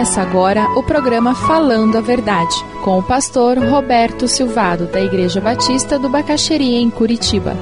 Começa agora o programa Falando a Verdade, com o pastor Roberto Silvado, da Igreja Batista do Bacaxeria, em Curitiba.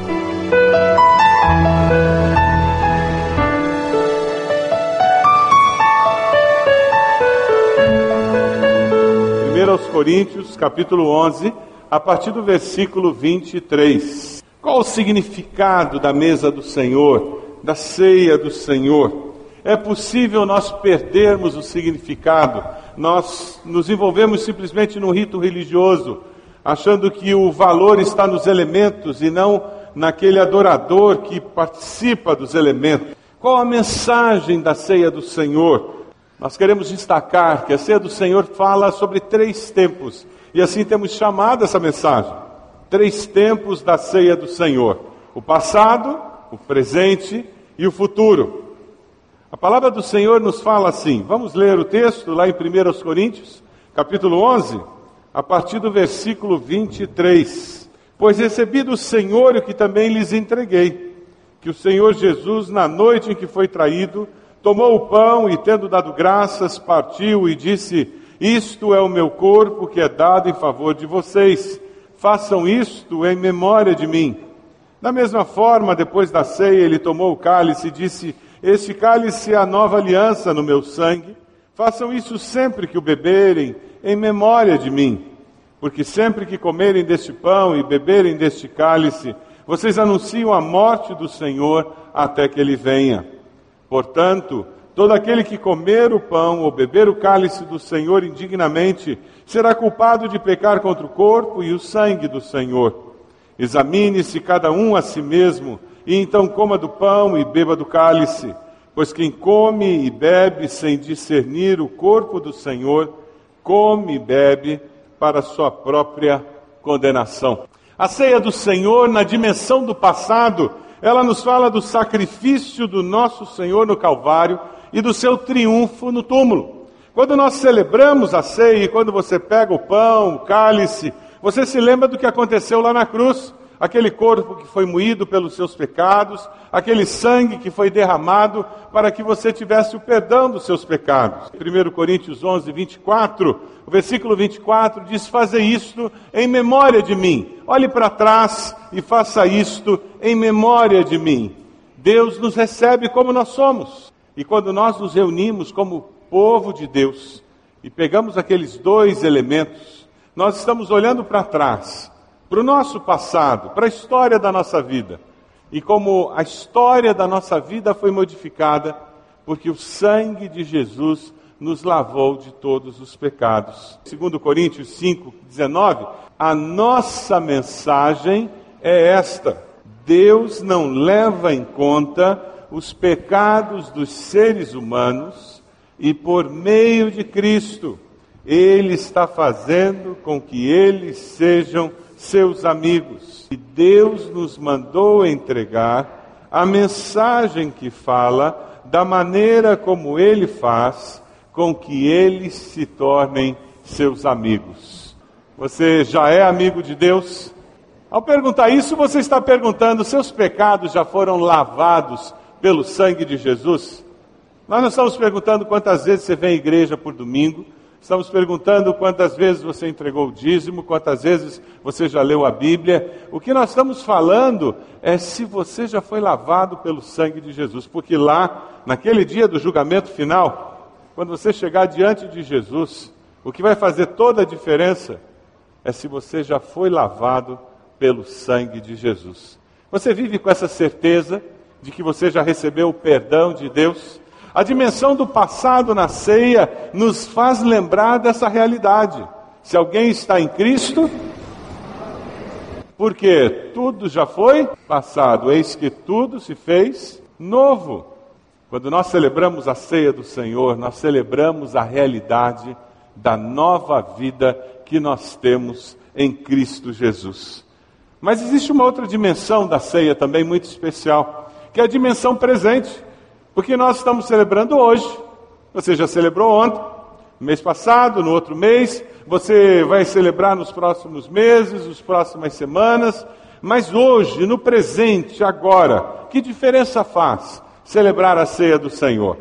Aos Coríntios, capítulo 11, a partir do versículo 23. Qual o significado da mesa do Senhor, da ceia do Senhor? É possível nós perdermos o significado, nós nos envolvemos simplesmente num rito religioso, achando que o valor está nos elementos e não naquele adorador que participa dos elementos. Qual a mensagem da ceia do Senhor? Nós queremos destacar que a ceia do Senhor fala sobre três tempos, e assim temos chamado essa mensagem: três tempos da ceia do Senhor: o passado, o presente e o futuro. A palavra do Senhor nos fala assim. Vamos ler o texto lá em 1 Coríntios, capítulo 11, a partir do versículo 23. Pois recebi do Senhor o que também lhes entreguei, que o Senhor Jesus, na noite em que foi traído, tomou o pão e, tendo dado graças, partiu e disse: Isto é o meu corpo que é dado em favor de vocês. Façam isto em memória de mim. Da mesma forma, depois da ceia, ele tomou o cálice e disse: este cálice é a nova aliança no meu sangue. Façam isso sempre que o beberem, em memória de mim. Porque sempre que comerem deste pão e beberem deste cálice, vocês anunciam a morte do Senhor até que ele venha. Portanto, todo aquele que comer o pão ou beber o cálice do Senhor indignamente será culpado de pecar contra o corpo e o sangue do Senhor. Examine-se cada um a si mesmo e então coma do pão e beba do cálice, pois quem come e bebe sem discernir o corpo do Senhor, come e bebe para sua própria condenação. A ceia do Senhor, na dimensão do passado, ela nos fala do sacrifício do nosso Senhor no Calvário e do seu triunfo no túmulo. Quando nós celebramos a ceia e quando você pega o pão, o cálice, você se lembra do que aconteceu lá na cruz aquele corpo que foi moído pelos seus pecados, aquele sangue que foi derramado para que você tivesse o perdão dos seus pecados. 1 Coríntios 11, 24, o versículo 24 diz: Fazer isto em memória de mim. Olhe para trás e faça isto em memória de mim. Deus nos recebe como nós somos. E quando nós nos reunimos como povo de Deus e pegamos aqueles dois elementos, nós estamos olhando para trás para o nosso passado, para a história da nossa vida. E como a história da nossa vida foi modificada, porque o sangue de Jesus nos lavou de todos os pecados. Segundo Coríntios 5, 19, a nossa mensagem é esta: Deus não leva em conta os pecados dos seres humanos e por meio de Cristo, Ele está fazendo com que eles sejam seus amigos. E Deus nos mandou entregar a mensagem que fala da maneira como Ele faz com que eles se tornem seus amigos. Você já é amigo de Deus? Ao perguntar isso, você está perguntando: seus pecados já foram lavados pelo sangue de Jesus? Nós não estamos perguntando quantas vezes você vem à igreja por domingo, Estamos perguntando quantas vezes você entregou o dízimo, quantas vezes você já leu a Bíblia. O que nós estamos falando é se você já foi lavado pelo sangue de Jesus, porque lá, naquele dia do julgamento final, quando você chegar diante de Jesus, o que vai fazer toda a diferença é se você já foi lavado pelo sangue de Jesus. Você vive com essa certeza de que você já recebeu o perdão de Deus? A dimensão do passado na ceia nos faz lembrar dessa realidade. Se alguém está em Cristo, porque tudo já foi passado, eis que tudo se fez novo. Quando nós celebramos a ceia do Senhor, nós celebramos a realidade da nova vida que nós temos em Cristo Jesus. Mas existe uma outra dimensão da ceia também muito especial, que é a dimensão presente. Porque nós estamos celebrando hoje. Você já celebrou ontem, mês passado, no outro mês. Você vai celebrar nos próximos meses, nas próximas semanas. Mas hoje, no presente, agora, que diferença faz celebrar a ceia do Senhor?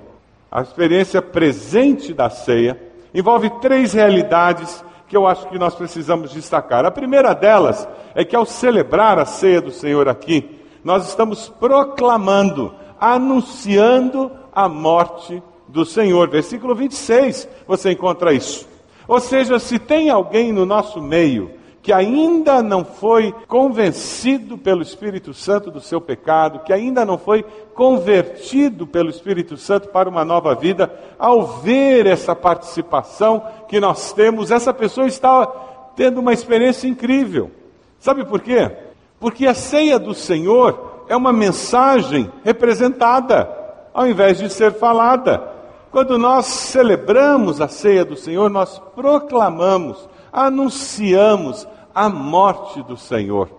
A experiência presente da ceia envolve três realidades que eu acho que nós precisamos destacar. A primeira delas é que ao celebrar a ceia do Senhor aqui, nós estamos proclamando, anunciando a morte do Senhor. Versículo 26, você encontra isso. Ou seja, se tem alguém no nosso meio que ainda não foi convencido pelo Espírito Santo do seu pecado, que ainda não foi convertido pelo Espírito Santo para uma nova vida, ao ver essa participação que nós temos, essa pessoa está tendo uma experiência incrível. Sabe por quê? Porque a ceia do Senhor é uma mensagem representada, ao invés de ser falada. Quando nós celebramos a ceia do Senhor, nós proclamamos, anunciamos a morte do Senhor.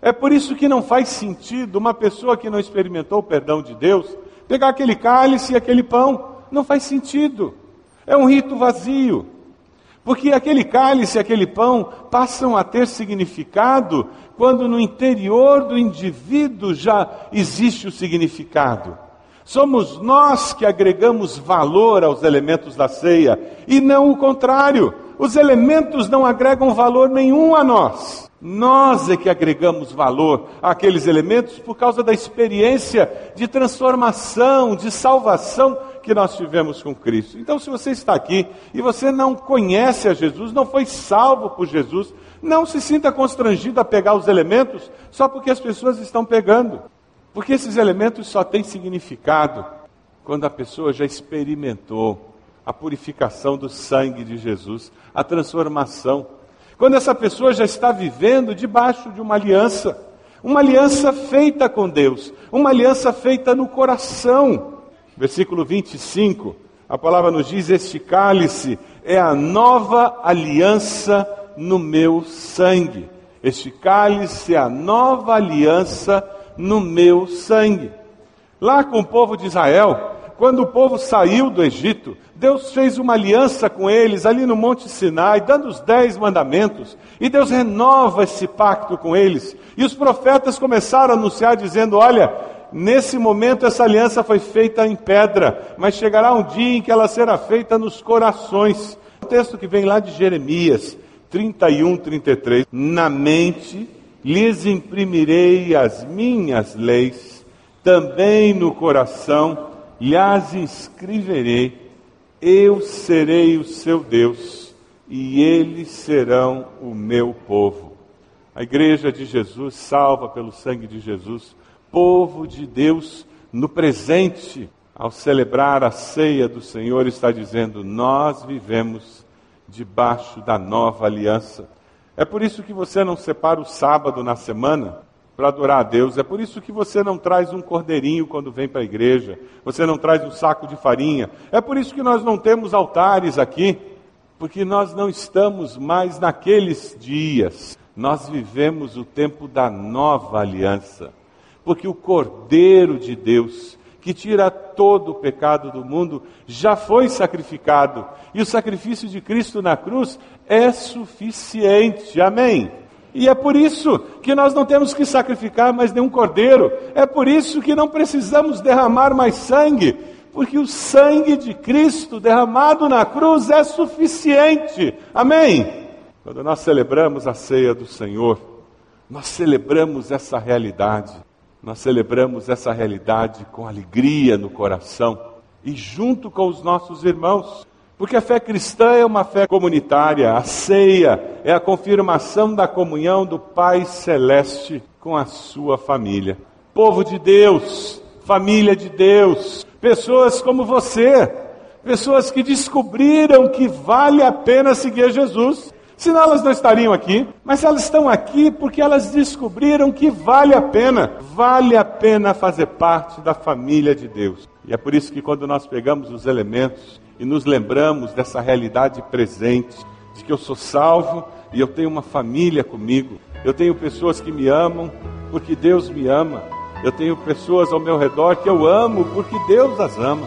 É por isso que não faz sentido uma pessoa que não experimentou o perdão de Deus pegar aquele cálice e aquele pão. Não faz sentido. É um rito vazio. Porque aquele cálice aquele pão passam a ter significado quando no interior do indivíduo já existe o significado. Somos nós que agregamos valor aos elementos da ceia e não o contrário. Os elementos não agregam valor nenhum a nós. Nós é que agregamos valor àqueles elementos por causa da experiência de transformação, de salvação que nós tivemos com Cristo. Então, se você está aqui e você não conhece a Jesus, não foi salvo por Jesus, não se sinta constrangido a pegar os elementos só porque as pessoas estão pegando. Porque esses elementos só têm significado quando a pessoa já experimentou a purificação do sangue de Jesus, a transformação. Quando essa pessoa já está vivendo debaixo de uma aliança, uma aliança feita com Deus, uma aliança feita no coração. Versículo 25, a palavra nos diz: Este cálice é a nova aliança no meu sangue. Este cálice é a nova aliança no meu sangue. Lá com o povo de Israel, quando o povo saiu do Egito, Deus fez uma aliança com eles ali no Monte Sinai, dando os dez mandamentos, e Deus renova esse pacto com eles. E os profetas começaram a anunciar, dizendo: Olha, nesse momento essa aliança foi feita em pedra, mas chegará um dia em que ela será feita nos corações. O texto que vem lá de Jeremias 31, 33: Na mente lhes imprimirei as minhas leis, também no coração lhes escreverei, eu serei o seu Deus e eles serão o meu povo. A igreja de Jesus, salva pelo sangue de Jesus, povo de Deus no presente, ao celebrar a ceia do Senhor, está dizendo: Nós vivemos debaixo da nova aliança. É por isso que você não separa o sábado na semana para adorar a Deus. É por isso que você não traz um cordeirinho quando vem para a igreja, você não traz um saco de farinha. É por isso que nós não temos altares aqui, porque nós não estamos mais naqueles dias. Nós vivemos o tempo da nova aliança. Porque o Cordeiro de Deus, que tira todo o pecado do mundo, já foi sacrificado. E o sacrifício de Cristo na cruz é suficiente. Amém? E é por isso que nós não temos que sacrificar mais nenhum cordeiro. É por isso que não precisamos derramar mais sangue, porque o sangue de Cristo derramado na cruz é suficiente. Amém? Quando nós celebramos a ceia do Senhor, nós celebramos essa realidade. Nós celebramos essa realidade com alegria no coração e junto com os nossos irmãos. Porque a fé cristã é uma fé comunitária, a ceia é a confirmação da comunhão do Pai Celeste com a sua família. Povo de Deus, família de Deus, pessoas como você, pessoas que descobriram que vale a pena seguir Jesus. Senão elas não estariam aqui, mas elas estão aqui porque elas descobriram que vale a pena, vale a pena fazer parte da família de Deus. E é por isso que quando nós pegamos os elementos e nos lembramos dessa realidade presente, de que eu sou salvo e eu tenho uma família comigo, eu tenho pessoas que me amam porque Deus me ama, eu tenho pessoas ao meu redor que eu amo porque Deus as ama.